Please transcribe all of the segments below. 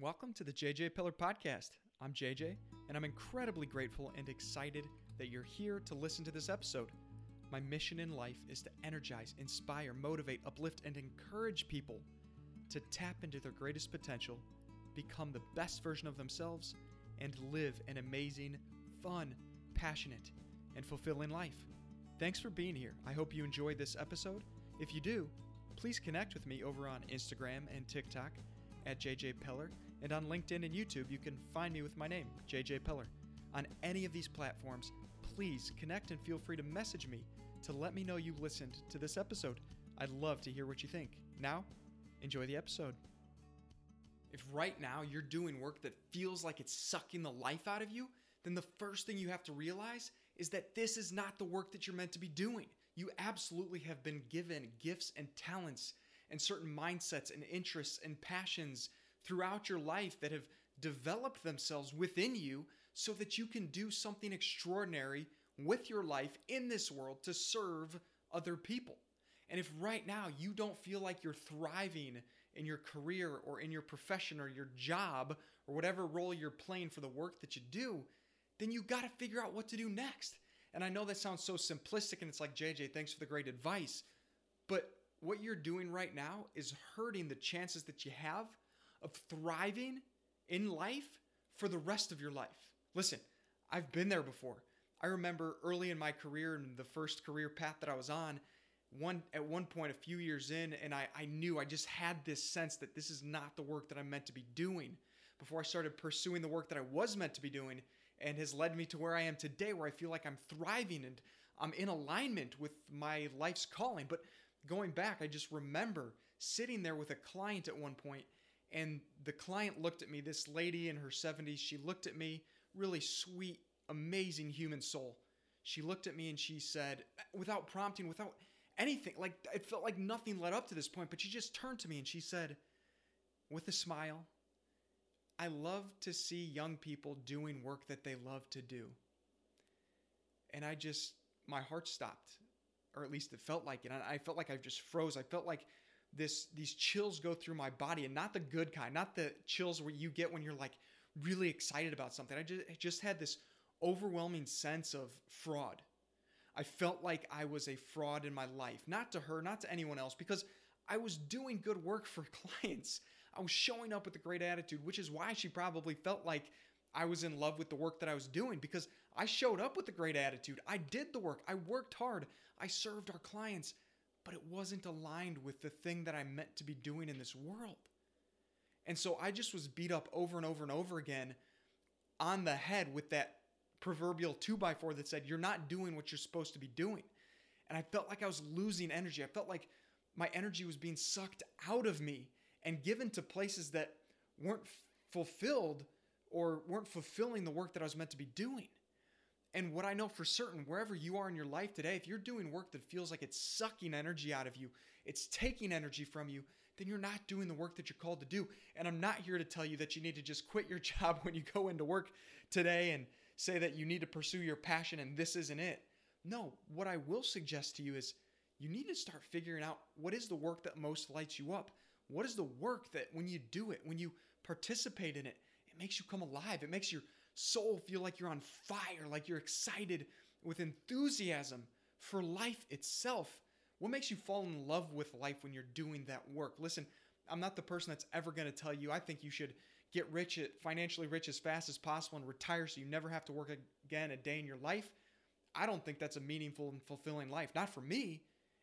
Welcome to the JJ Pillar Podcast. I'm JJ, and I'm incredibly grateful and excited that you're here to listen to this episode. My mission in life is to energize, inspire, motivate, uplift, and encourage people to tap into their greatest potential, become the best version of themselves, and live an amazing, fun, passionate, and fulfilling life. Thanks for being here. I hope you enjoyed this episode. If you do, please connect with me over on Instagram and TikTok at JJ Pillar, and on LinkedIn and YouTube, you can find me with my name, JJ Pillar. On any of these platforms, please connect and feel free to message me to let me know you listened to this episode. I'd love to hear what you think. Now, enjoy the episode. If right now you're doing work that feels like it's sucking the life out of you, then the first thing you have to realize is that this is not the work that you're meant to be doing. You absolutely have been given gifts and talents and certain mindsets and interests and passions throughout your life that have developed themselves within you so that you can do something extraordinary with your life in this world to serve other people. And if right now you don't feel like you're thriving in your career or in your profession or your job or whatever role you're playing for the work that you do, then you got to figure out what to do next. And I know that sounds so simplistic and it's like, JJ, thanks for the great advice. But what you're doing right now is hurting the chances that you have of thriving in life for the rest of your life. Listen, I've been there before. I remember early in my career and the first career path that I was on, one at one point a few years in, and I, I knew I just had this sense that this is not the work that I'm meant to be doing before I started pursuing the work that I was meant to be doing and has led me to where I am today, where I feel like I'm thriving and I'm in alignment with my life's calling. But going back, I just remember sitting there with a client at one point, and the client looked at me, this lady in her 70s, she looked at me, really sweet, amazing human soul. She looked at me and she said, without prompting, without anything, like it felt like nothing led up to this point, but she just turned to me and she said, with a smile, I love to see young people doing work that they love to do. And I just, my heart stopped or at least it felt like it. I felt like I just froze. I felt like this these chills go through my body, and not the good kind, not the chills where you get when you're like really excited about something. I just I just had this overwhelming sense of fraud. I felt like I was a fraud in my life, not to her, not to anyone else, because I was doing good work for clients. I was showing up with a great attitude, which is why she probably felt like I was in love with the work that I was doing because I showed up with a great attitude. I did the work. I worked hard. I served our clients, but it wasn't aligned with the thing that I meant to be doing in this world. And so I just was beat up over and over and over again on the head with that proverbial two by four that said, You're not doing what you're supposed to be doing. And I felt like I was losing energy. I felt like my energy was being sucked out of me and given to places that weren't fulfilled or weren't fulfilling the work that I was meant to be doing. And what I know for certain, wherever you are in your life today, if you're doing work that feels like it's sucking energy out of you, it's taking energy from you, then you're not doing the work that you're called to do. And I'm not here to tell you that you need to just quit your job when you go into work today and say that you need to pursue your passion and this isn't it. No, what I will suggest to you is you need to start figuring out what is the work that most lights you up. What is the work that when you do it, when you participate in it, it makes you come alive. It makes your soul feel like you're on fire, like you're excited with enthusiasm for life itself. What makes you fall in love with life when you're doing that work? Listen, I'm not the person that's ever going to tell you I think you should get rich financially rich as fast as possible and retire so you never have to work again a day in your life. I don't think that's a meaningful and fulfilling life. Not for me.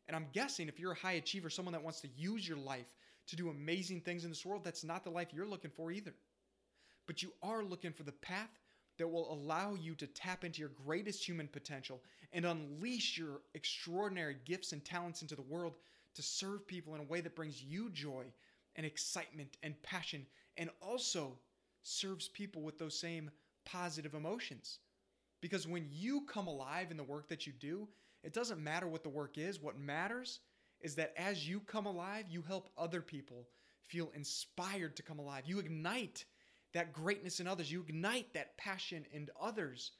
And I'm guessing if you're a high achiever, someone that wants to use your life to do amazing things in this world, that's not the life you're looking for either but you are looking for the path that will allow you to tap into your greatest human potential and unleash your extraordinary gifts and talents into the world to serve people in a way that brings you joy and excitement and passion and also serves people with those same positive emotions. Because when you come alive in the work that you do, it doesn't matter what the work is. What matters is that as you come alive, you help other people feel inspired to come alive. You ignite that greatness in others. You ignite that passion in others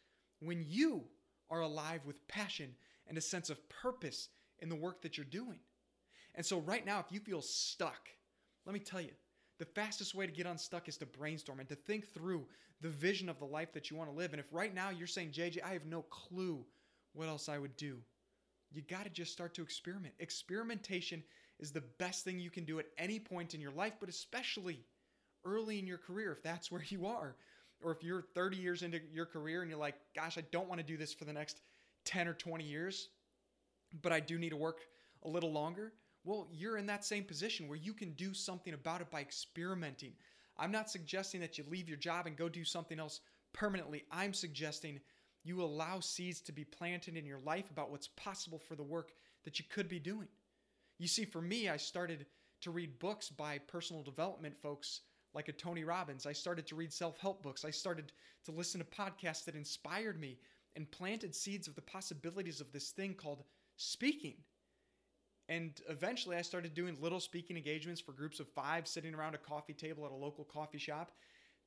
when you are alive with passion and a sense of purpose in the work that you're doing. And so, right now, if you feel stuck, let me tell you, the fastest way to get unstuck is to brainstorm and to think through the vision of the life that you want to live. And if right now you're saying, JJ, I have no clue what else I would do, you got to just start to experiment. Experimentation is the best thing you can do at any point in your life, but especially early in your career, if that's where you are. Or if you're 30 years into your career and you're like, gosh, I don't want to do this for the next 10 or 20 years, but I do need to work a little longer. Well, you're in that same position where you can do something about it by experimenting. I'm not suggesting that you leave your job and go do something else permanently. I'm suggesting you allow seeds to be planted in your life about what's possible for the work that you could be doing. You see, for me, I started to read books by personal development folks like a Tony Robbins. I started to read self help books. I started to listen to podcasts that inspired me and planted seeds of the possibilities of this thing called speaking. And eventually, I started doing little speaking engagements for groups of five sitting around a coffee table at a local coffee shop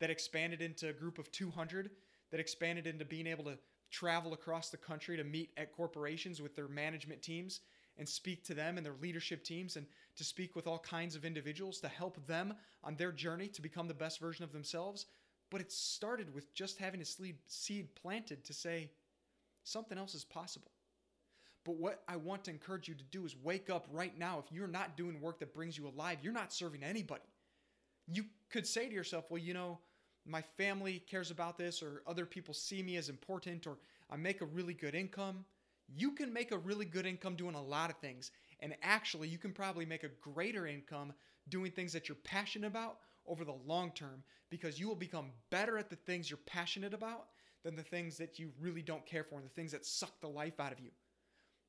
that expanded into a group of 200, that expanded into being able to travel across the country to meet at corporations with their management teams and speak to them and their leadership teams and to speak with all kinds of individuals to help them on their journey to become the best version of themselves. But it started with just having a seed planted to say something else is possible. But what I want to encourage you to do is wake up right now. If you're not doing work that brings you alive, you're not serving anybody. You could say to yourself, well, you know, my family cares about this, or other people see me as important, or I make a really good income you can make a really good income doing a lot of things. And actually, you can probably make a greater income doing things that you're passionate about over the long term because you will become better at the things you're passionate about than the things that you really don't care for and the things that suck the life out of you.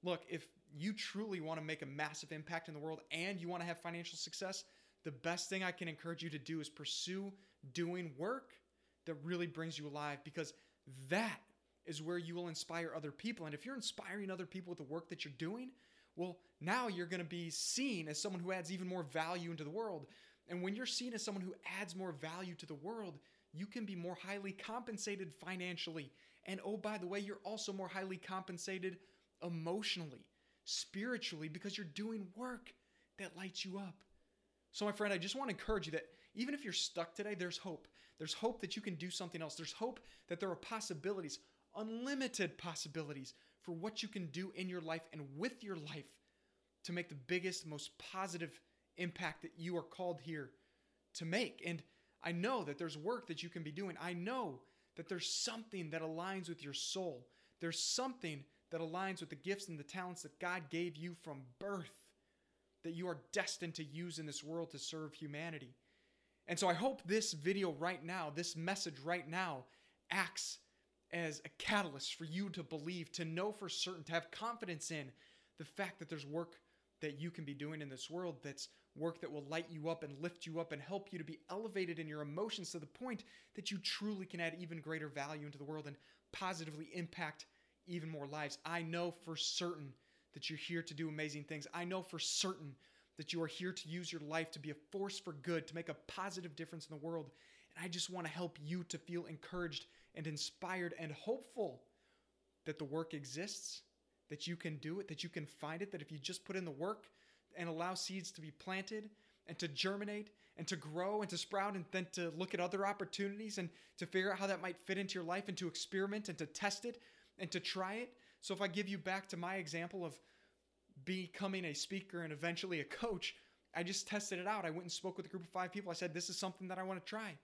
Look, if you truly want to make a massive impact in the world and you want to have financial success, the best thing I can encourage you to do is pursue doing work that really brings you alive because that is where you will inspire other people. And if you're inspiring other people with the work that you're doing, well, now you're going to be seen as someone who adds even more value into the world. And when you're seen as someone who adds more value to the world, you can be more highly compensated financially. And oh, by the way, you're also more highly compensated emotionally, spiritually, because you're doing work that lights you up. So, my friend, I just want to encourage you that even if you're stuck today, there's hope. There's hope that you can do something else. There's hope that there are possibilities unlimited possibilities for what you can do in your life and with your life to make the biggest, most positive impact that you are called here to make. And I know that there's work that you can be doing. I know that there's something that aligns with your soul. There's something that aligns with the gifts and the talents that God gave you from birth that you are destined to use in this world to serve humanity. And so I hope this video right now, this message right now, acts as a catalyst for you to believe, to know for certain, to have confidence in the fact that there's work that you can be doing in this world that's work that will light you up and lift you up and help you to be elevated in your emotions to the point that you truly can add even greater value into the world and positively impact even more lives. I know for certain that you're here to do amazing things. I know for certain that you are here to use your life to be a force for good, to make a positive difference in the world. And I just want to help you to feel encouraged and inspired and hopeful that the work exists, that you can do it, that you can find it, that if you just put in the work and allow seeds to be planted and to germinate and to grow and to sprout and then to look at other opportunities and to figure out how that might fit into your life and to experiment and to test it and to try it. So if I give you back to my example of becoming a speaker and eventually a coach, I just tested it out. I went and spoke with a group of five people. I said, This is something that I want to try.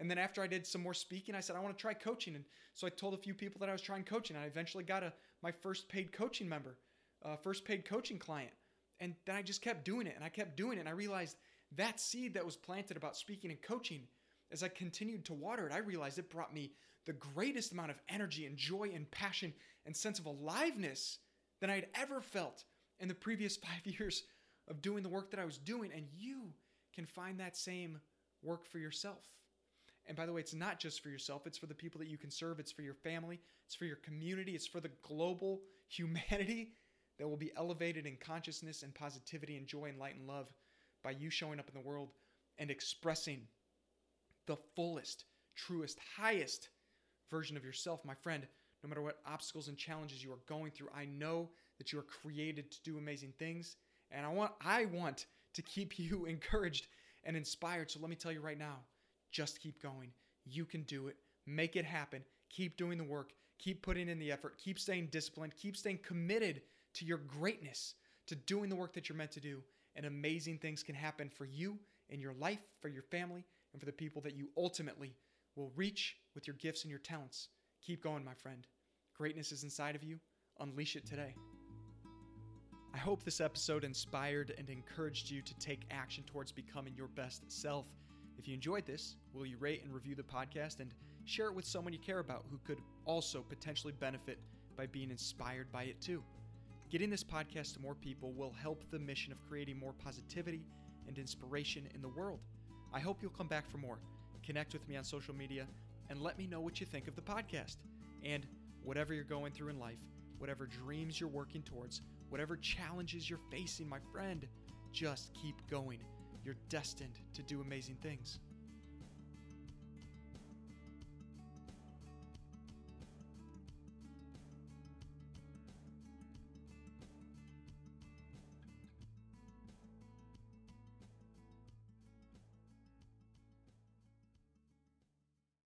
And then after I did some more speaking, I said, I want to try coaching. And so I told a few people that I was trying coaching. I eventually got a my first paid coaching member, uh, first paid coaching client. And then I just kept doing it and I kept doing it. And I realized that seed that was planted about speaking and coaching, as I continued to water it, I realized it brought me the greatest amount of energy and joy and passion and sense of aliveness than I had ever felt in the previous five years of doing the work that I was doing. And you can find that same work for yourself. And by the way, it's not just for yourself, it's for the people that you can serve, it's for your family, it's for your community, it's for the global humanity that will be elevated in consciousness and positivity and joy and light and love by you showing up in the world and expressing the fullest, truest, highest version of yourself, my friend. No matter what obstacles and challenges you are going through, I know that you are created to do amazing things, and I want I want to keep you encouraged and inspired. So let me tell you right now just keep going. You can do it. Make it happen. Keep doing the work. Keep putting in the effort. Keep staying disciplined. Keep staying committed to your greatness, to doing the work that you're meant to do. And amazing things can happen for you in your life, for your family, and for the people that you ultimately will reach with your gifts and your talents. Keep going, my friend. Greatness is inside of you. Unleash it today. I hope this episode inspired and encouraged you to take action towards becoming your best self. If you enjoyed this, will you rate and review the podcast and share it with someone you care about who could also potentially benefit by being inspired by it too? Getting this podcast to more people will help the mission of creating more positivity and inspiration in the world. I hope you'll come back for more. Connect with me on social media and let me know what you think of the podcast. And whatever you're going through in life, whatever dreams you're working towards, whatever challenges you're facing, my friend, just keep going. You're destined to do amazing things.